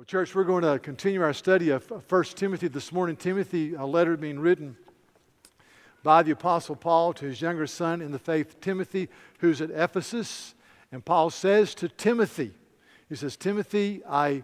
Well, church, we're going to continue our study of 1 Timothy this morning. Timothy, a letter being written by the Apostle Paul to his younger son in the faith, Timothy, who's at Ephesus. And Paul says to Timothy, he says, Timothy, I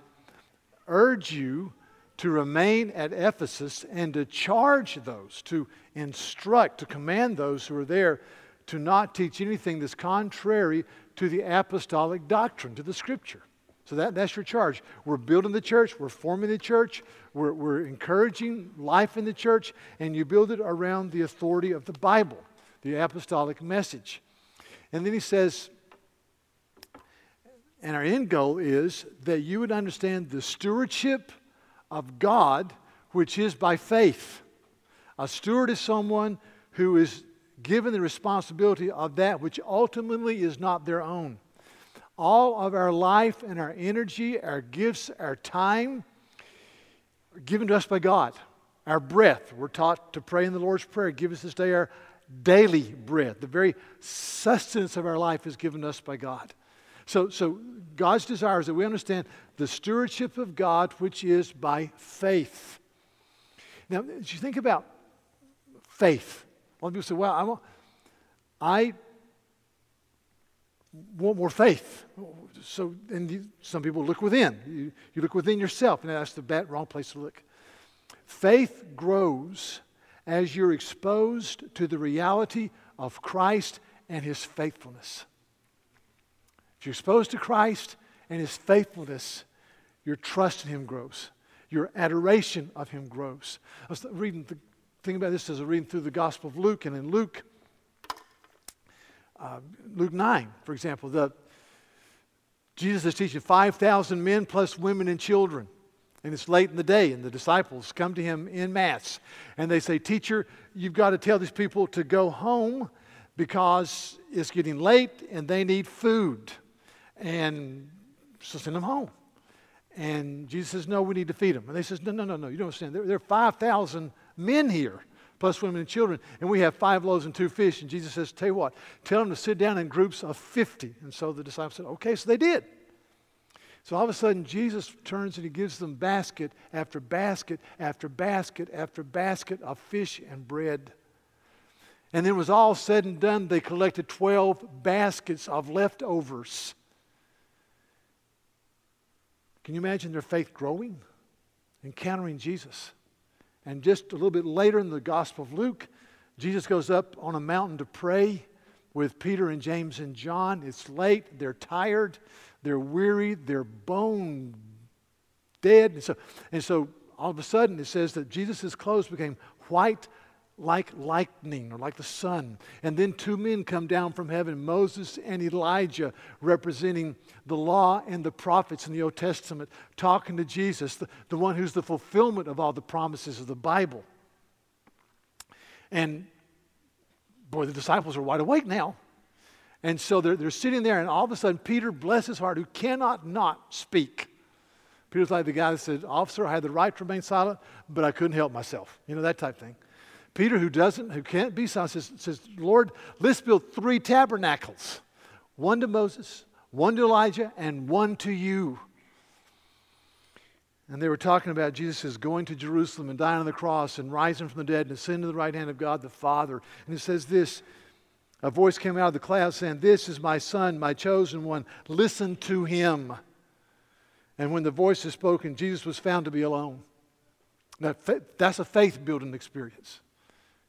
urge you to remain at Ephesus and to charge those, to instruct, to command those who are there to not teach anything that's contrary to the apostolic doctrine, to the scripture. So that, that's your charge. We're building the church, we're forming the church, we're, we're encouraging life in the church, and you build it around the authority of the Bible, the apostolic message. And then he says, and our end goal is that you would understand the stewardship of God, which is by faith. A steward is someone who is given the responsibility of that which ultimately is not their own. All of our life and our energy, our gifts, our time are given to us by God. Our breath, we're taught to pray in the Lord's Prayer, give us this day our daily bread. The very sustenance of our life is given to us by God. So, so God's desire is that we understand the stewardship of God, which is by faith. Now, as you think about faith, a lot of people say, well, I I want more faith. So, and you, some people look within. You, you look within yourself, and that's the bad, wrong place to look. Faith grows as you're exposed to the reality of Christ and his faithfulness. If you're exposed to Christ and his faithfulness, your trust in him grows. Your adoration of him grows. I was reading the thing about this as I was reading through the Gospel of Luke, and in Luke, uh, Luke 9, for example, the, Jesus is teaching 5,000 men plus women and children. And it's late in the day, and the disciples come to him in mass. And they say, Teacher, you've got to tell these people to go home because it's getting late and they need food and so send them home. And Jesus says, No, we need to feed them. And they says, No, no, no, no, you don't understand. There, there are 5,000 men here, plus women and children, and we have five loaves and two fish. And Jesus says, Tell you what, tell them to sit down in groups of 50. And so the disciples said, Okay, so they did. So all of a sudden, Jesus turns and he gives them basket after basket after basket after basket of fish and bread. And then it was all said and done, they collected 12 baskets of leftovers. Can you imagine their faith growing, encountering Jesus? And just a little bit later in the Gospel of Luke, Jesus goes up on a mountain to pray with Peter and James and John. It's late, they're tired, they're weary, they're bone dead. And so, and so all of a sudden it says that Jesus' clothes became white like lightning or like the sun. And then two men come down from heaven Moses and Elijah, representing the law and the prophets in the Old Testament, talking to Jesus, the, the one who's the fulfillment of all the promises of the Bible. And boy, the disciples are wide awake now. And so they're, they're sitting there, and all of a sudden, Peter, bless his heart, who cannot not speak. Peter's like the guy that said, Officer, I had the right to remain silent, but I couldn't help myself. You know, that type thing. Peter, who doesn't, who can't be silent, says, says, Lord, let's build three tabernacles one to Moses, one to Elijah, and one to you. And they were talking about Jesus going to Jerusalem and dying on the cross and rising from the dead and ascending to the right hand of God the Father. And it says this a voice came out of the cloud saying, This is my son, my chosen one. Listen to him. And when the voice is spoken, Jesus was found to be alone. Now, that's a faith building experience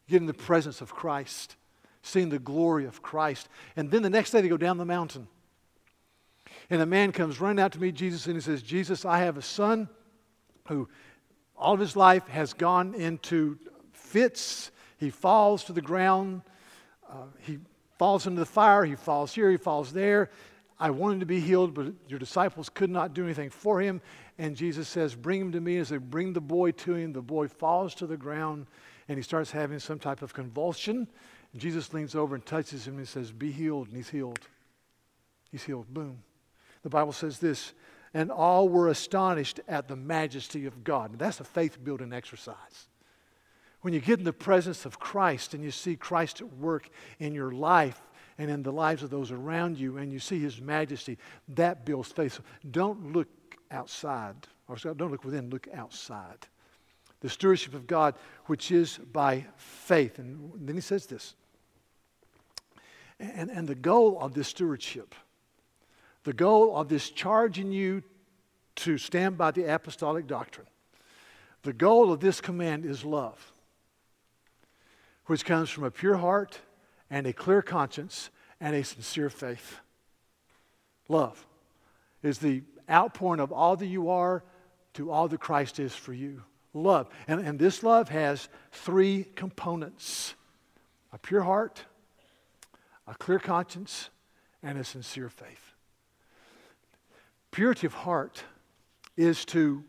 get in the presence of Christ, seeing the glory of Christ. And then the next day they go down the mountain. And a man comes running out to meet Jesus and he says, Jesus, I have a son who all of his life has gone into fits. He falls to the ground. Uh, he falls into the fire. He falls here. He falls there. I wanted to be healed, but your disciples could not do anything for him. And Jesus says, Bring him to me. As they bring the boy to him, the boy falls to the ground and he starts having some type of convulsion. And Jesus leans over and touches him and says, Be healed. And he's healed. He's healed. Boom. The Bible says this, and all were astonished at the majesty of God. And that's a faith building exercise. When you get in the presence of Christ and you see Christ at work in your life and in the lives of those around you and you see his majesty, that builds faith. So don't look outside. don't look within, look outside. The stewardship of God, which is by faith. And then he says this. And, and the goal of this stewardship, the goal of this charging you to stand by the apostolic doctrine, the goal of this command is love, which comes from a pure heart and a clear conscience and a sincere faith. Love is the outpouring of all that you are to all that Christ is for you. Love. And, and this love has three components a pure heart, a clear conscience, and a sincere faith. Purity of heart is to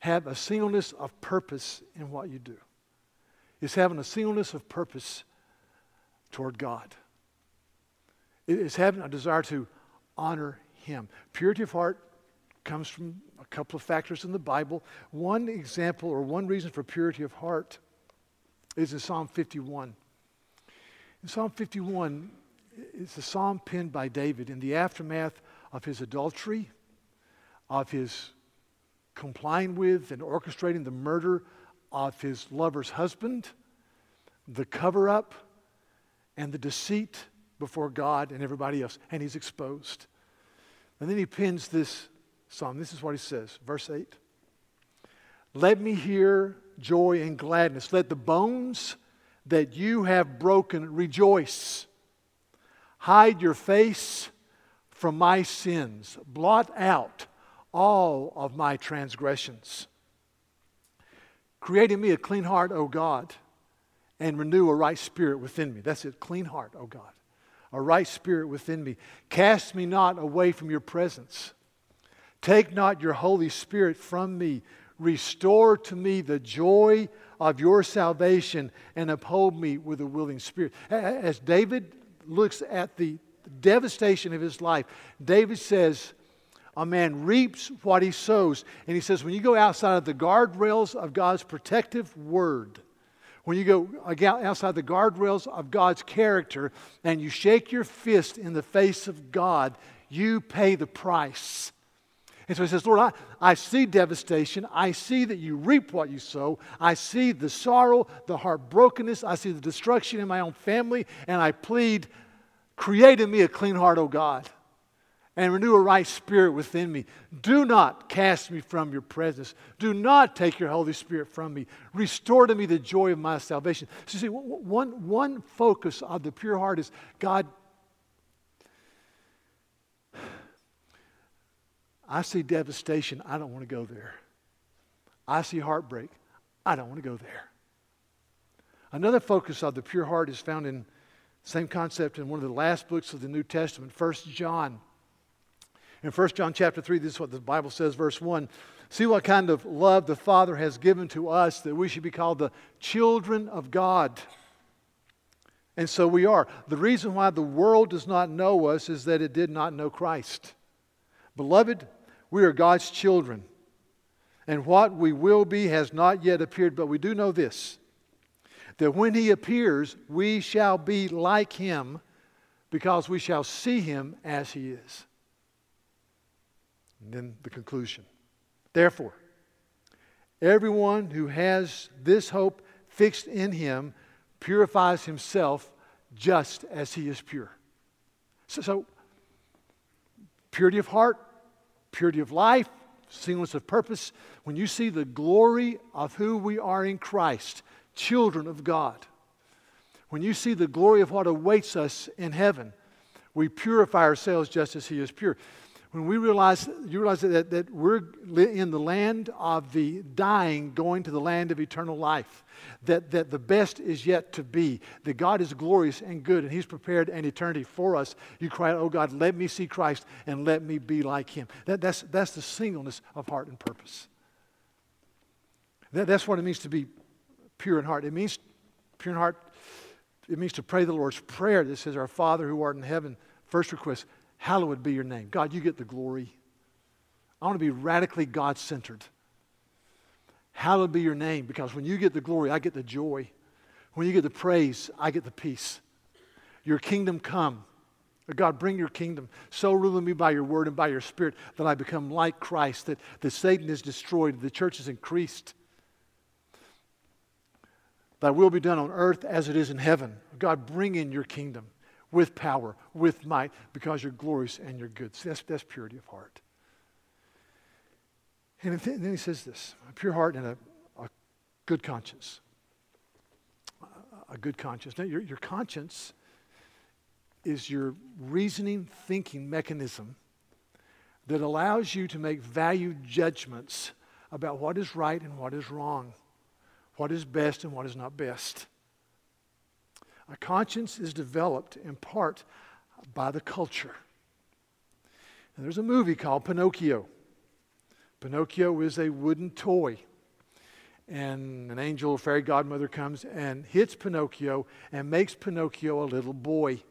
have a singleness of purpose in what you do. It's having a singleness of purpose toward God. It's having a desire to honor Him. Purity of heart comes from a couple of factors in the Bible. One example or one reason for purity of heart is in Psalm 51. In Psalm 51, it's a psalm penned by David in the aftermath of his adultery, of his complying with and orchestrating the murder of his lover's husband, the cover up, and the deceit before God and everybody else. And he's exposed. And then he pins this psalm. This is what he says, verse 8. Let me hear joy and gladness. Let the bones that you have broken rejoice. Hide your face from my sins. Blot out all of my transgressions. Create in me a clean heart, O God, and renew a right spirit within me. That's it, clean heart, O God. A right spirit within me. Cast me not away from your presence. Take not your Holy Spirit from me. Restore to me the joy of your salvation and uphold me with a willing spirit. As David looks at the devastation of his life, David says, A man reaps what he sows. And he says, When you go outside of the guardrails of God's protective word, when you go outside the guardrails of God's character and you shake your fist in the face of God, you pay the price. And so he says, Lord, I, I see devastation. I see that you reap what you sow. I see the sorrow, the heartbrokenness. I see the destruction in my own family. And I plead, create in me a clean heart, O God, and renew a right spirit within me. Do not cast me from your presence. Do not take your Holy Spirit from me. Restore to me the joy of my salvation. So, you see, one, one focus of the pure heart is God, I see devastation. I don't want to go there. I see heartbreak. I don't want to go there. Another focus of the pure heart is found in the same concept in one of the last books of the New Testament, 1 John. In 1 John chapter 3, this is what the Bible says, verse 1. See what kind of love the Father has given to us that we should be called the children of God. And so we are. The reason why the world does not know us is that it did not know Christ. Beloved, we are God's children. And what we will be has not yet appeared, but we do know this that when he appears, we shall be like him because we shall see him as he is. And then the conclusion. Therefore, everyone who has this hope fixed in him purifies himself just as he is pure. So, so purity of heart, purity of life, singleness of purpose. When you see the glory of who we are in Christ, children of God, when you see the glory of what awaits us in heaven, we purify ourselves just as He is pure when we realize, you realize that, that we're in the land of the dying, going to the land of eternal life, that, that the best is yet to be, that God is glorious and good, and He's prepared an eternity for us, you cry out, Oh God, let me see Christ and let me be like Him. That, that's, that's the singleness of heart and purpose. That, that's what it means to be pure in heart. It means pure in heart, it means to pray the Lord's Prayer that says, Our Father who art in heaven, first request, Hallowed be your name. God, you get the glory. I want to be radically God centered. Hallowed be your name because when you get the glory, I get the joy. When you get the praise, I get the peace. Your kingdom come. God, bring your kingdom. So rule in me by your word and by your spirit that I become like Christ, that, that Satan is destroyed, the church is increased. Thy will be done on earth as it is in heaven. God, bring in your kingdom with power, with might, because you're glorious and you're good. That's, that's purity of heart. And then he says this a pure heart and a, a good conscience. A, a good conscience. Now, your, your conscience is your reasoning, thinking mechanism that allows you to make value judgments about what is right and what is wrong, what is best and what is not best. A conscience is developed in part by the culture. And there's a movie called Pinocchio. Pinocchio is a wooden toy. And an angel or fairy godmother comes and hits Pinocchio and makes Pinocchio a little boy.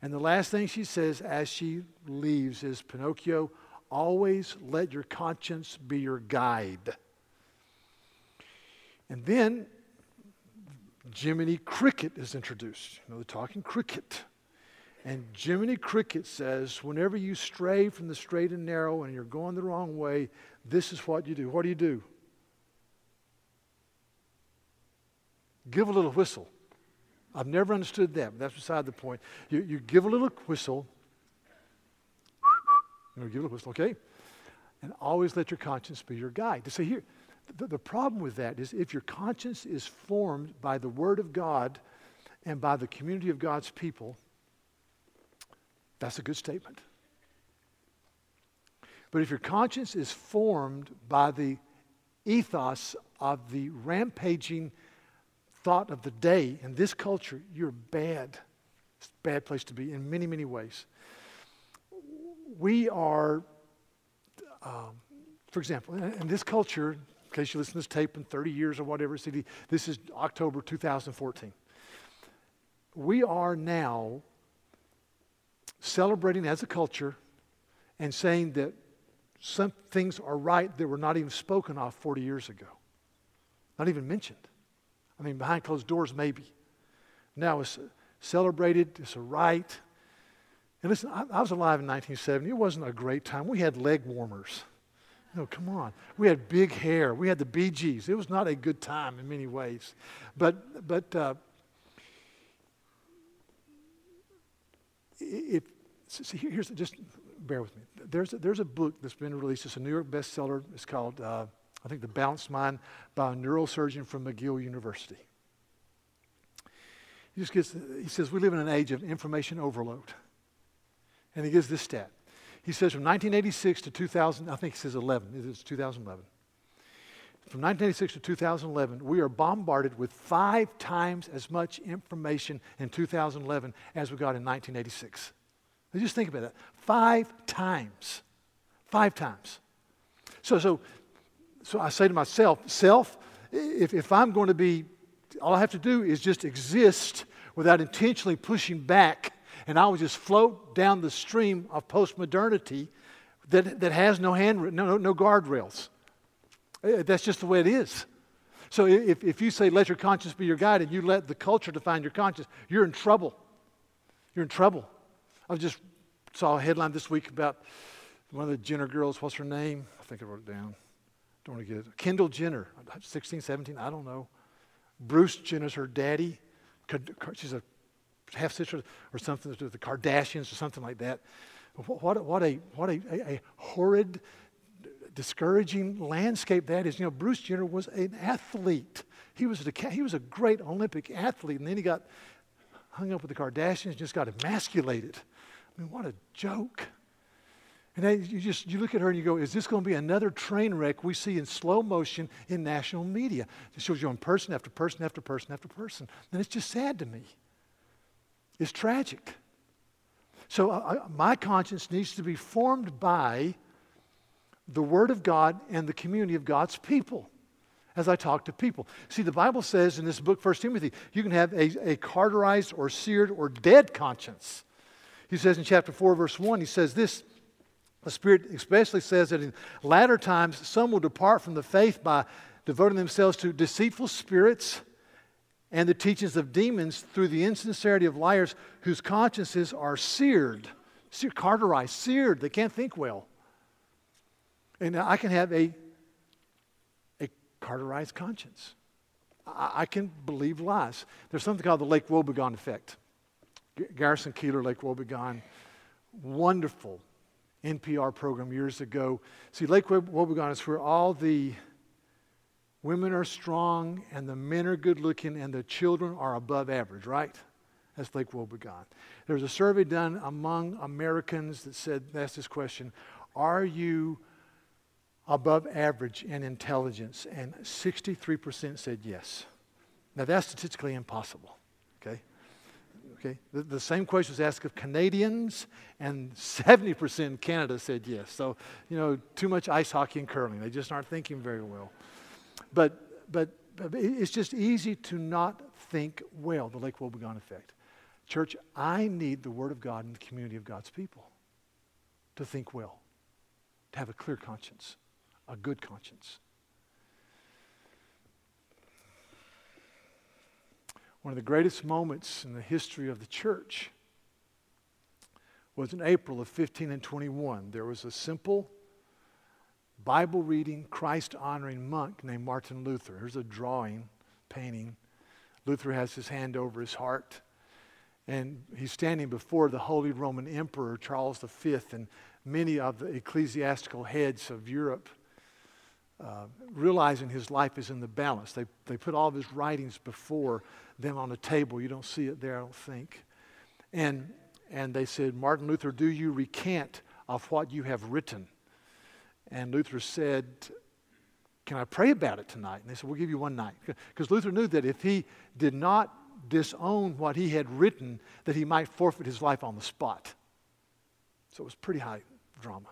And the last thing she says as she leaves is Pinocchio, always let your conscience be your guide. And then Jiminy Cricket is introduced. You know, they're talking cricket. And Jiminy Cricket says, whenever you stray from the straight and narrow and you're going the wrong way, this is what you do. What do you do? Give a little whistle. I've never understood that, but that's beside the point. You, you give a little whistle. You know, give a little whistle, okay? And always let your conscience be your guide. To say here, the, the problem with that is if your conscience is formed by the Word of God and by the community of God's people, that's a good statement. But if your conscience is formed by the ethos of the rampaging thought of the day in this culture, you're bad. It's a bad place to be in many, many ways. We are, um, for example, in this culture, in case you listen to this tape in 30 years or whatever, CD, this is October 2014. We are now celebrating as a culture and saying that some things are right that were not even spoken of 40 years ago, not even mentioned. I mean, behind closed doors, maybe. Now it's celebrated, it's a right. And listen, I, I, was alive in 1970. It wasn't a great time. We had leg warmers. No, come on. We had big hair. We had the Bee Gees. It was not a good time in many ways. But, but uh, if, see, here's, just bear with me. There's a, there's a book that's been released. It's a New York bestseller. It's called uh, I think, The Balanced Mind by a neurosurgeon from McGill University. He just gets, he says, we live in an age of information overload. And he gives this stat. He says from 1986 to 2000, I think he says 11, it's 2011. From 1986 to 2011, we are bombarded with five times as much information in 2011 as we got in 1986. Now just think about that. Five times. Five times. So, so so I say to myself, self, if, if I'm going to be, all I have to do is just exist without intentionally pushing back, and I will just float down the stream of postmodernity that, that has no hand, no, no, no guardrails. Eh, that's just the way it is. So if, if you say, let your conscience be your guide, and you let the culture define your conscience, you're in trouble. You're in trouble. I just saw a headline this week about one of the Jenner girls. What's her name? I think I wrote it down. Don't want to get it. Kendall Jenner, 16, 17, I don't know. Bruce Jenner's her daddy. She's a half sister or something to the Kardashians or something like that. What, what, a, what a, a, a horrid, discouraging landscape that is. You know, Bruce Jenner was an athlete. He was a, he was a great Olympic athlete, and then he got hung up with the Kardashians, just got emasculated. I mean, what a joke. And then you just you look at her and you go, is this going to be another train wreck we see in slow motion in national media? It shows you on person after person after person after person. And it's just sad to me. It's tragic. So my conscience needs to be formed by the Word of God and the community of God's people as I talk to people. See, the Bible says in this book, 1 Timothy, you can have a, a cauterized or seared or dead conscience. He says in chapter 4, verse 1, he says this the Spirit especially says that in latter times some will depart from the faith by devoting themselves to deceitful spirits and the teachings of demons through the insincerity of liars whose consciences are seared, seared carterized, seared. They can't think well. And I can have a, a carterized conscience. I, I can believe lies. There's something called the Lake Wobegon effect. G- Garrison Keillor, Lake Wobegon, wonderful NPR program years ago. See, Lake Wobegon is where all the women are strong and the men are good looking and the children are above average, right? That's Lake Wobegon. There was a survey done among Americans that said, asked this question Are you above average in intelligence? And 63% said yes. Now, that's statistically impossible, okay? Okay? The, the, same question was asked of Canadians, and 70% in Canada said yes. So, you know, too much ice hockey and curling. They just aren't thinking very well. But, but, but it's just easy to not think well, the Lake Wobegon effect. Church, I need the Word of God in the community of God's people to think well, to have a clear conscience, a good conscience. One of the greatest moments in the history of the church was in April of 15 and 21. There was a simple Bible reading, Christ honoring monk named Martin Luther. Here's a drawing, painting. Luther has his hand over his heart, and he's standing before the Holy Roman Emperor Charles V and many of the ecclesiastical heads of Europe. Uh, realizing his life is in the balance. They, they put all of his writings before them on a table. You don't see it there, I don't think. And, and they said, Martin Luther, do you recant of what you have written? And Luther said, Can I pray about it tonight? And they said, We'll give you one night. Because Luther knew that if he did not disown what he had written, that he might forfeit his life on the spot. So it was pretty high drama.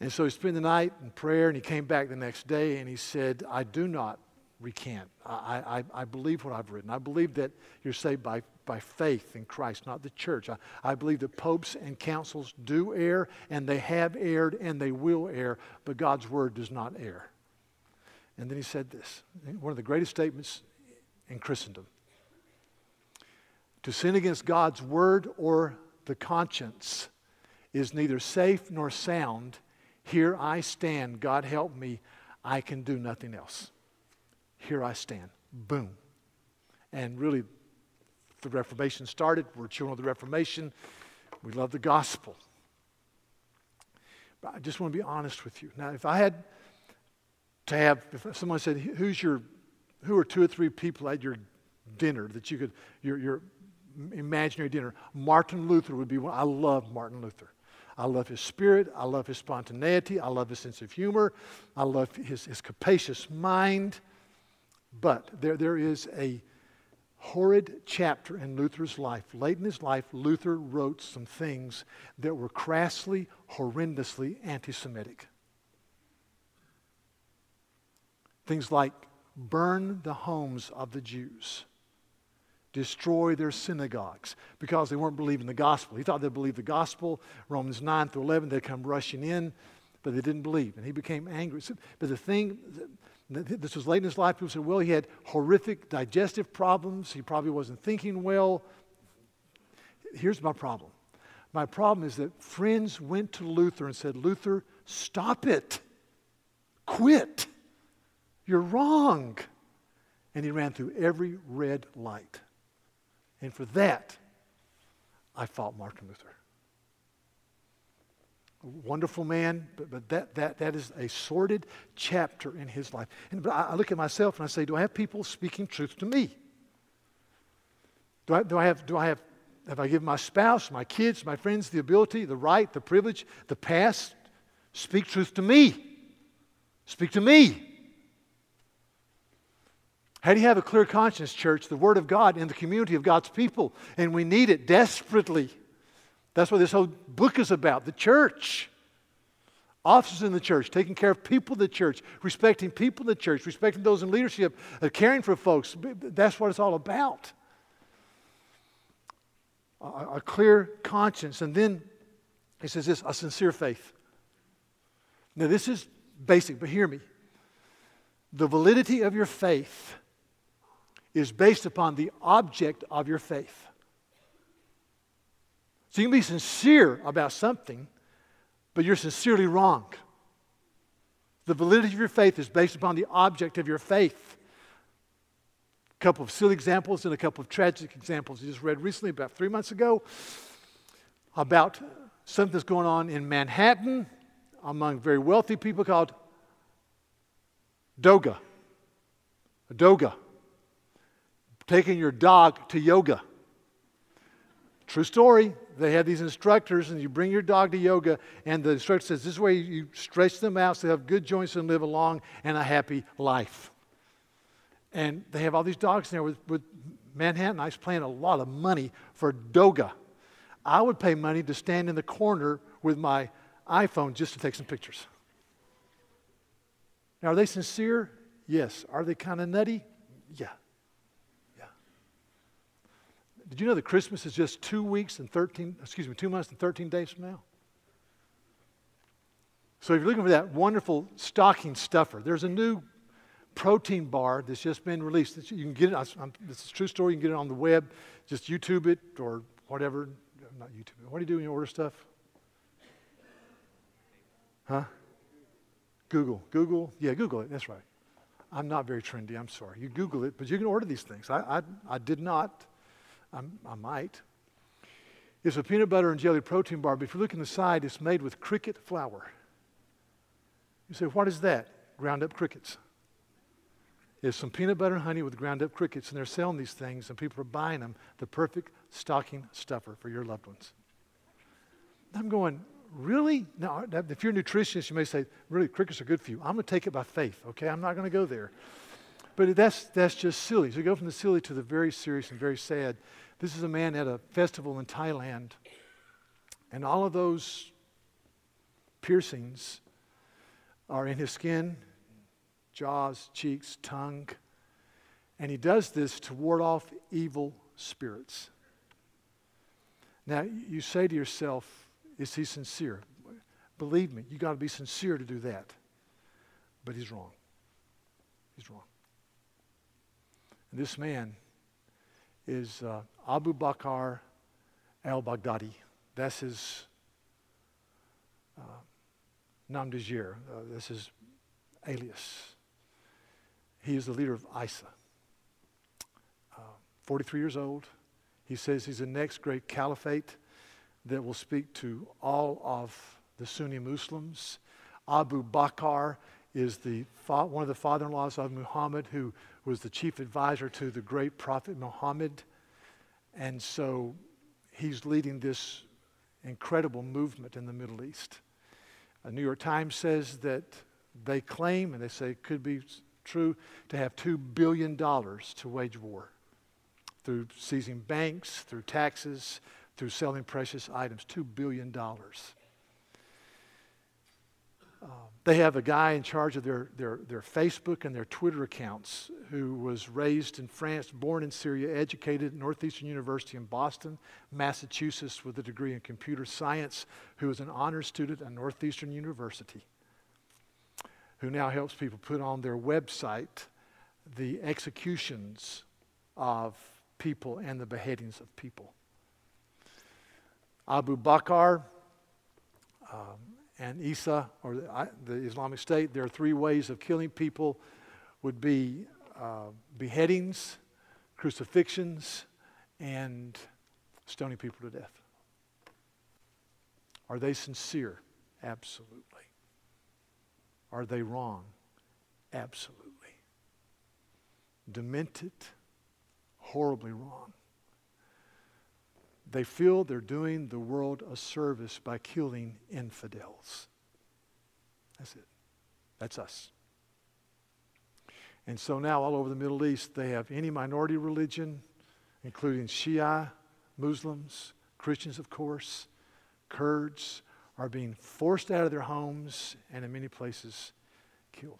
And so he spent the night in prayer and he came back the next day and he said, I do not recant. I, I, I believe what I've written. I believe that you're saved by by faith in Christ, not the church. I, I believe that popes and councils do err, and they have erred, and they will err, but God's word does not err. And then he said this one of the greatest statements in Christendom To sin against God's word or the conscience is neither safe nor sound. Here I stand. God help me. I can do nothing else. Here I stand. Boom. And really, the Reformation started. We're children of the Reformation. We love the gospel. But I just want to be honest with you. Now, if I had to have, if someone said, who's your, who are two or three people at your dinner that you could, your, your imaginary dinner, Martin Luther would be one. I love Martin Luther. I love his spirit. I love his spontaneity. I love his sense of humor. I love his, his capacious mind. But there, there is a horrid chapter in Luther's life. Late in his life, Luther wrote some things that were crassly, horrendously anti Semitic. Things like burn the homes of the Jews, destroy their synagogues because they weren't believing the gospel. He thought they'd believe the gospel. Romans 9 through 11, they'd come rushing in, but they didn't believe. And he became angry. But the thing, this was late in his life. People said, well, he had horrific digestive problems. He probably wasn't thinking well. Here's my problem my problem is that friends went to Luther and said, Luther, stop it. Quit. You're wrong. And he ran through every red light. And for that, I fought Martin Luther wonderful man, but, but that, that, that is a sordid chapter in his life. And I, I look at myself and I say, do I have people speaking truth to me? Do I, do I have, do I have, have I given my spouse, my kids, my friends the ability, the right, the privilege, the past, speak truth to me? Speak to me. How do you have a clear conscience, church? The Word of God in the community of God's people, and we need it desperately. That's what this whole book is about the church. Officers in the church, taking care of people in the church, respecting people in the church, respecting those in leadership, uh, caring for folks. That's what it's all about. A, a clear conscience. And then he says this a sincere faith. Now, this is basic, but hear me. The validity of your faith is based upon the object of your faith. So you can be sincere about something, but you're sincerely wrong. The validity of your faith is based upon the object of your faith. A couple of silly examples and a couple of tragic examples. I just read recently, about three months ago, about something that's going on in Manhattan among very wealthy people called Doga. Doga. Taking your dog to yoga. True story. They have these instructors, and you bring your dog to yoga, and the instructor says, This is where you stretch them out so they have good joints and live a long and a happy life. And they have all these dogs in there with, with Manhattanites paying a lot of money for Doga. I would pay money to stand in the corner with my iPhone just to take some pictures. Now, are they sincere? Yes. Are they kind of nutty? Yeah. Did you know that Christmas is just two weeks and 13, excuse me, two months and 13 days from now? So if you're looking for that wonderful stocking stuffer, there's a new protein bar that's just been released. You can get it, this is true story, you can get it on the web. Just YouTube it or whatever. Not YouTube. What do you do when you order stuff? Huh? Google. Google. Yeah, Google it. That's right. I'm not very trendy. I'm sorry. You Google it, but you can order these things. I, I, I did not. I'm, i might. It's a peanut butter and jelly protein bar, but if you look in the side, it's made with cricket flour. You say, what is that? Ground up crickets. It's some peanut butter and honey with ground up crickets, and they're selling these things, and people are buying them. The perfect stocking stuffer for your loved ones. I'm going, really? Now, if you're a nutritionist, you may say, really, crickets are good for you. I'm going to take it by faith, okay? I'm not going to go there. But that's, that's just silly. So you go from the silly to the very serious and very sad. This is a man at a festival in Thailand, and all of those piercings are in his skin, jaws, cheeks, tongue. And he does this to ward off evil spirits. Now, you say to yourself, is he sincere? Believe me, you got to be sincere to do that. But he's wrong. He's wrong. And this man is uh, Abu Bakr al Baghdadi. That's his uh, nom de guerre. Uh, alias. He is the leader of ISA. Uh, 43 years old. He says he's the next great caliphate that will speak to all of the Sunni Muslims. Abu Bakr is the one of the father in laws of Muhammad, who was the chief advisor to the great prophet Muhammad. And so he's leading this incredible movement in the Middle East. A New York Times says that they claim, and they say it could be true, to have $2 billion to wage war through seizing banks, through taxes, through selling precious items, $2 billion. They have a guy in charge of their, their, their Facebook and their Twitter accounts who was raised in France, born in Syria, educated at Northeastern University in Boston, Massachusetts, with a degree in computer science, who is an honors student at Northeastern University, who now helps people put on their website the executions of people and the beheadings of people. Abu Bakr um, and Isa, or the, Islamic State, there are three ways of killing people would be uh, beheadings, crucifixions, and stoning people to death. Are they sincere? Absolutely. Are they wrong? Absolutely. Demented? Horribly wrong. They feel they're doing the world a service by killing infidels. That's it. That's us. And so now, all over the Middle East, they have any minority religion, including Shia, Muslims, Christians, of course, Kurds, are being forced out of their homes and in many places killed.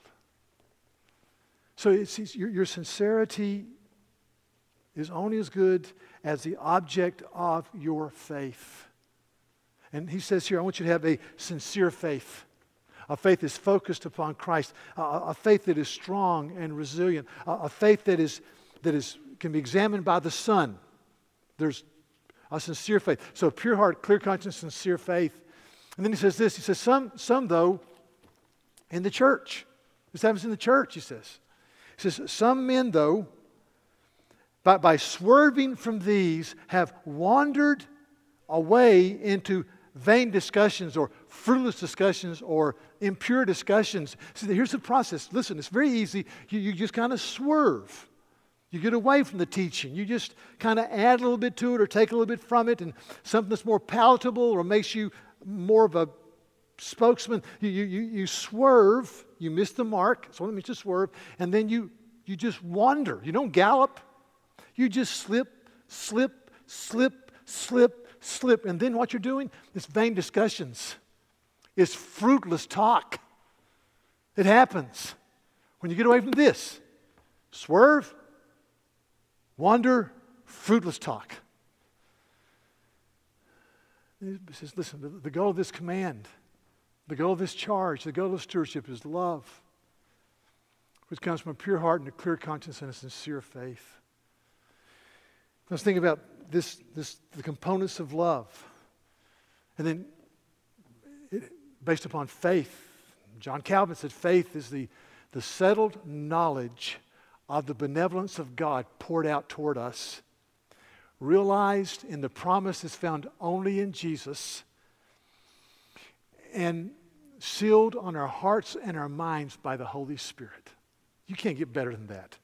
So it's, your, your sincerity is only as good as the object of your faith. And he says here, I want you to have a sincere faith. A faith that is focused upon Christ, a, a faith that is strong and resilient, a, a faith that is, that is can be examined by the Son. There's a sincere faith. So pure heart, clear conscience, sincere faith. And then he says this. He says, some, some though, in the church. This happens in the church, he says. He says, some men, though, by, by swerving from these, have wandered away into vain discussions or fruitless discussions or impure discussions. See, here's the process. Listen, it's very easy. You, you just kind of swerve. You get away from the teaching. You just kind of add a little bit to it or take a little bit from it, and something that's more palatable or makes you more of a spokesman. You, you, you swerve, you miss the mark. What it means to swerve, and then you, you just wander. You don't gallop, you just slip, slip, slip, slip, slip. And then what you're doing is vain discussions, it's fruitless talk. It happens when you get away from this. Swerve, wander, fruitless talk. He says, listen, the goal of this command, the goal of this charge, the goal of stewardship is love, which comes from a pure heart and a clear conscience and a sincere faith. I was thinking about this, this the components of love. And then, it, based upon faith, John Calvin said faith is the, the settled knowledge of the benevolence of God poured out toward us, realized in the promises found only in Jesus, and sealed on our hearts and our minds by the Holy Spirit. You can't get better than that.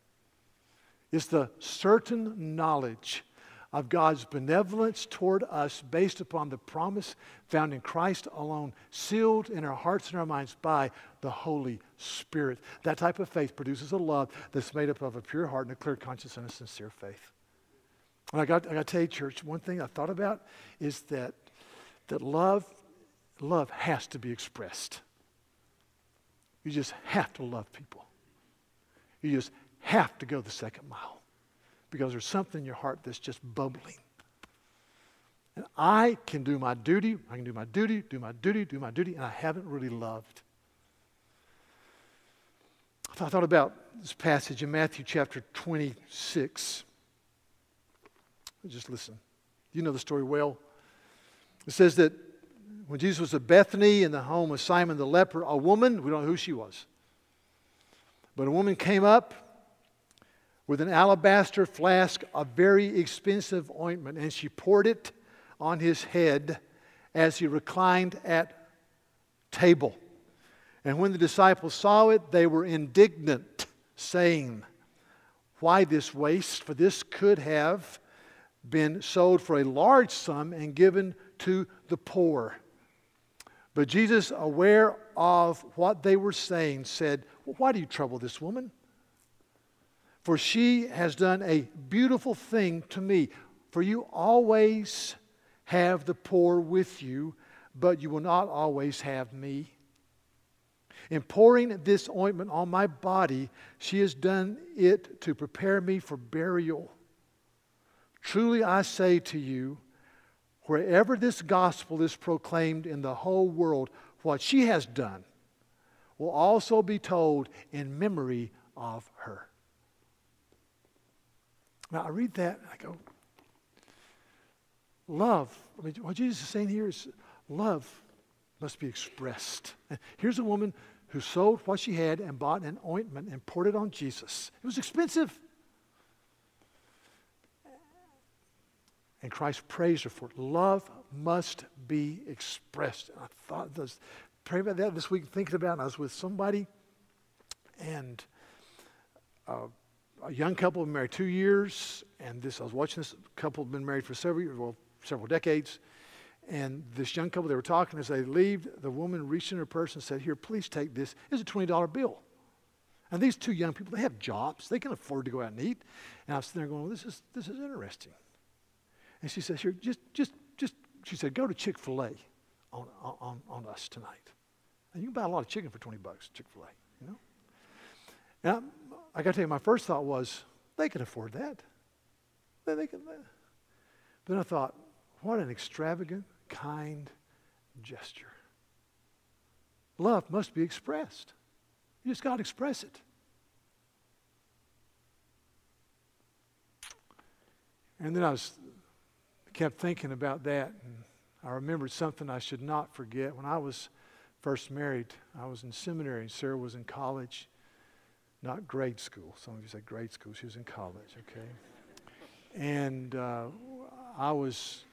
It's the certain knowledge of God's benevolence toward us based upon the promise found in Christ alone, sealed in our hearts and our minds by the Holy Spirit. That type of faith produces a love that's made up of a pure heart and a clear conscience and a sincere faith. And I got, I got to tell you, church, one thing I thought about is that, that love, love has to be expressed. You just have to love people. You just have to go the second mile because there's something in your heart that's just bubbling. And I can do my duty, I can do my duty, do my duty, do my duty, and I haven't really loved. I thought about this passage in Matthew chapter 26. Just listen. You know the story well. It says that when Jesus was at Bethany in the home of Simon the leper, a woman, we don't know who she was, but a woman came up with an alabaster flask of very expensive ointment, and she poured it on his head as he reclined at table. And when the disciples saw it, they were indignant, saying, Why this waste? For this could have been sold for a large sum and given to the poor. But Jesus, aware of what they were saying, said, well, Why do you trouble this woman? For she has done a beautiful thing to me. For you always have the poor with you, but you will not always have me. In pouring this ointment on my body, she has done it to prepare me for burial. Truly I say to you, wherever this gospel is proclaimed in the whole world, what she has done will also be told in memory of her. Now, I read that and I go, love. I mean, what Jesus is saying here is love must be expressed. Here's a woman who sold what she had and bought an ointment and poured it on Jesus. It was expensive. And Christ praised her for it. Love must be expressed. I thought, this, praying about that this week, thinking about it. I was with somebody, and uh, a young couple been married two years, and this I was watching this couple been married for several years, well, several decades. And this young couple, they were talking as they leave, the woman reached in her purse and said, Here, please take this. It's a $20 bill. And these two young people, they have jobs. They can afford to go out and eat. And I was sitting there going, well, this is, this is interesting. And she says, Here, just, just, just, she said, go to Chick fil A on, on, on us tonight. And you can buy a lot of chicken for 20 bucks, Chick fil A, you know? Now, I got to tell you, my first thought was, they can afford that. They, they then I thought, what an extravagant, kind gesture. Love must be expressed. You just got to express it. And then I was kept thinking about that, and I remembered something I should not forget. When I was first married, I was in seminary, and Sarah was in college, not grade school. Some of you said grade school. She was in college, okay? And uh, I was,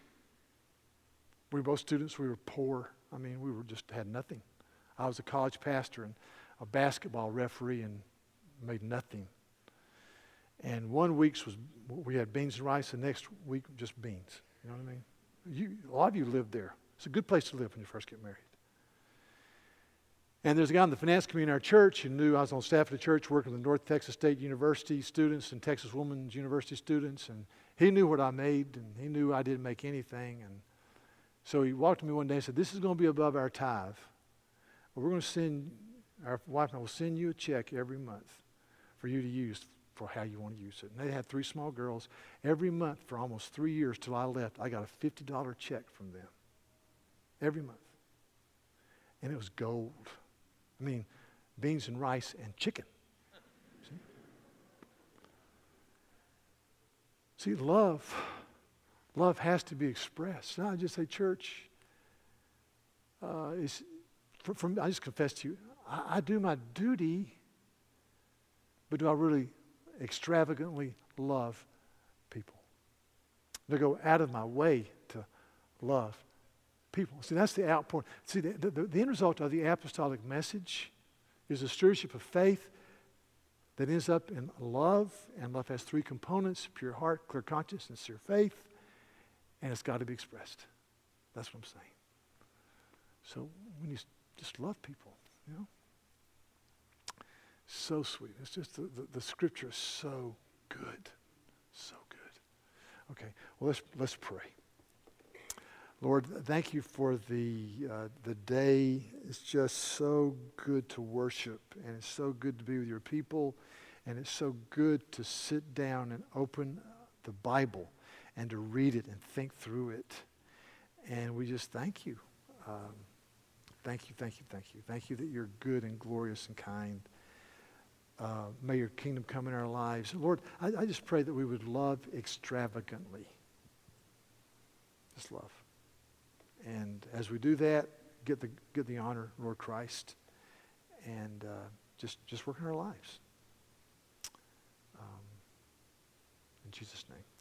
we were both students. We were poor. I mean, we were just had nothing. I was a college pastor and a basketball referee and made nothing. And one week's was we had beans and rice, the next week just beans. You know what I mean? You, a lot of you lived there. It's a good place to live when you first get married. And there's a guy in the finance community in our church who knew I was on staff at the church working with North Texas State University students and Texas Women's University students. And he knew what I made and he knew I didn't make anything. And so he walked to me one day and said, This is going to be above our tithe. We're going to send, our wife and I will send you a check every month for you to use for how you want to use it. And they had three small girls. Every month for almost three years till I left, I got a $50 check from them. Every month. And it was gold. I mean, beans and rice and chicken. See, love, love has to be expressed. Now I just say, church, uh, is, from, I just confess to you, I, I do my duty, but do I really extravagantly love people? To go out of my way to love people. See, that's the outpouring. See, the, the, the end result of the apostolic message is a stewardship of faith that ends up in love, and love has three components pure heart, clear conscience, and sincere faith, and it's got to be expressed. That's what I'm saying. So we need just love people, you know? So sweet. It's just the, the, the scripture is so good. So good. Okay, well, let's, let's pray. Lord, thank you for the, uh, the day. It's just so good to worship, and it's so good to be with your people, and it's so good to sit down and open the Bible and to read it and think through it. And we just thank you. Um, thank you, thank you, thank you. Thank you that you're good and glorious and kind. Uh, may your kingdom come in our lives. Lord, I, I just pray that we would love extravagantly. Just love. And as we do that, get the, get the honor, Lord Christ, and uh, just, just work in our lives. Um, in Jesus' name.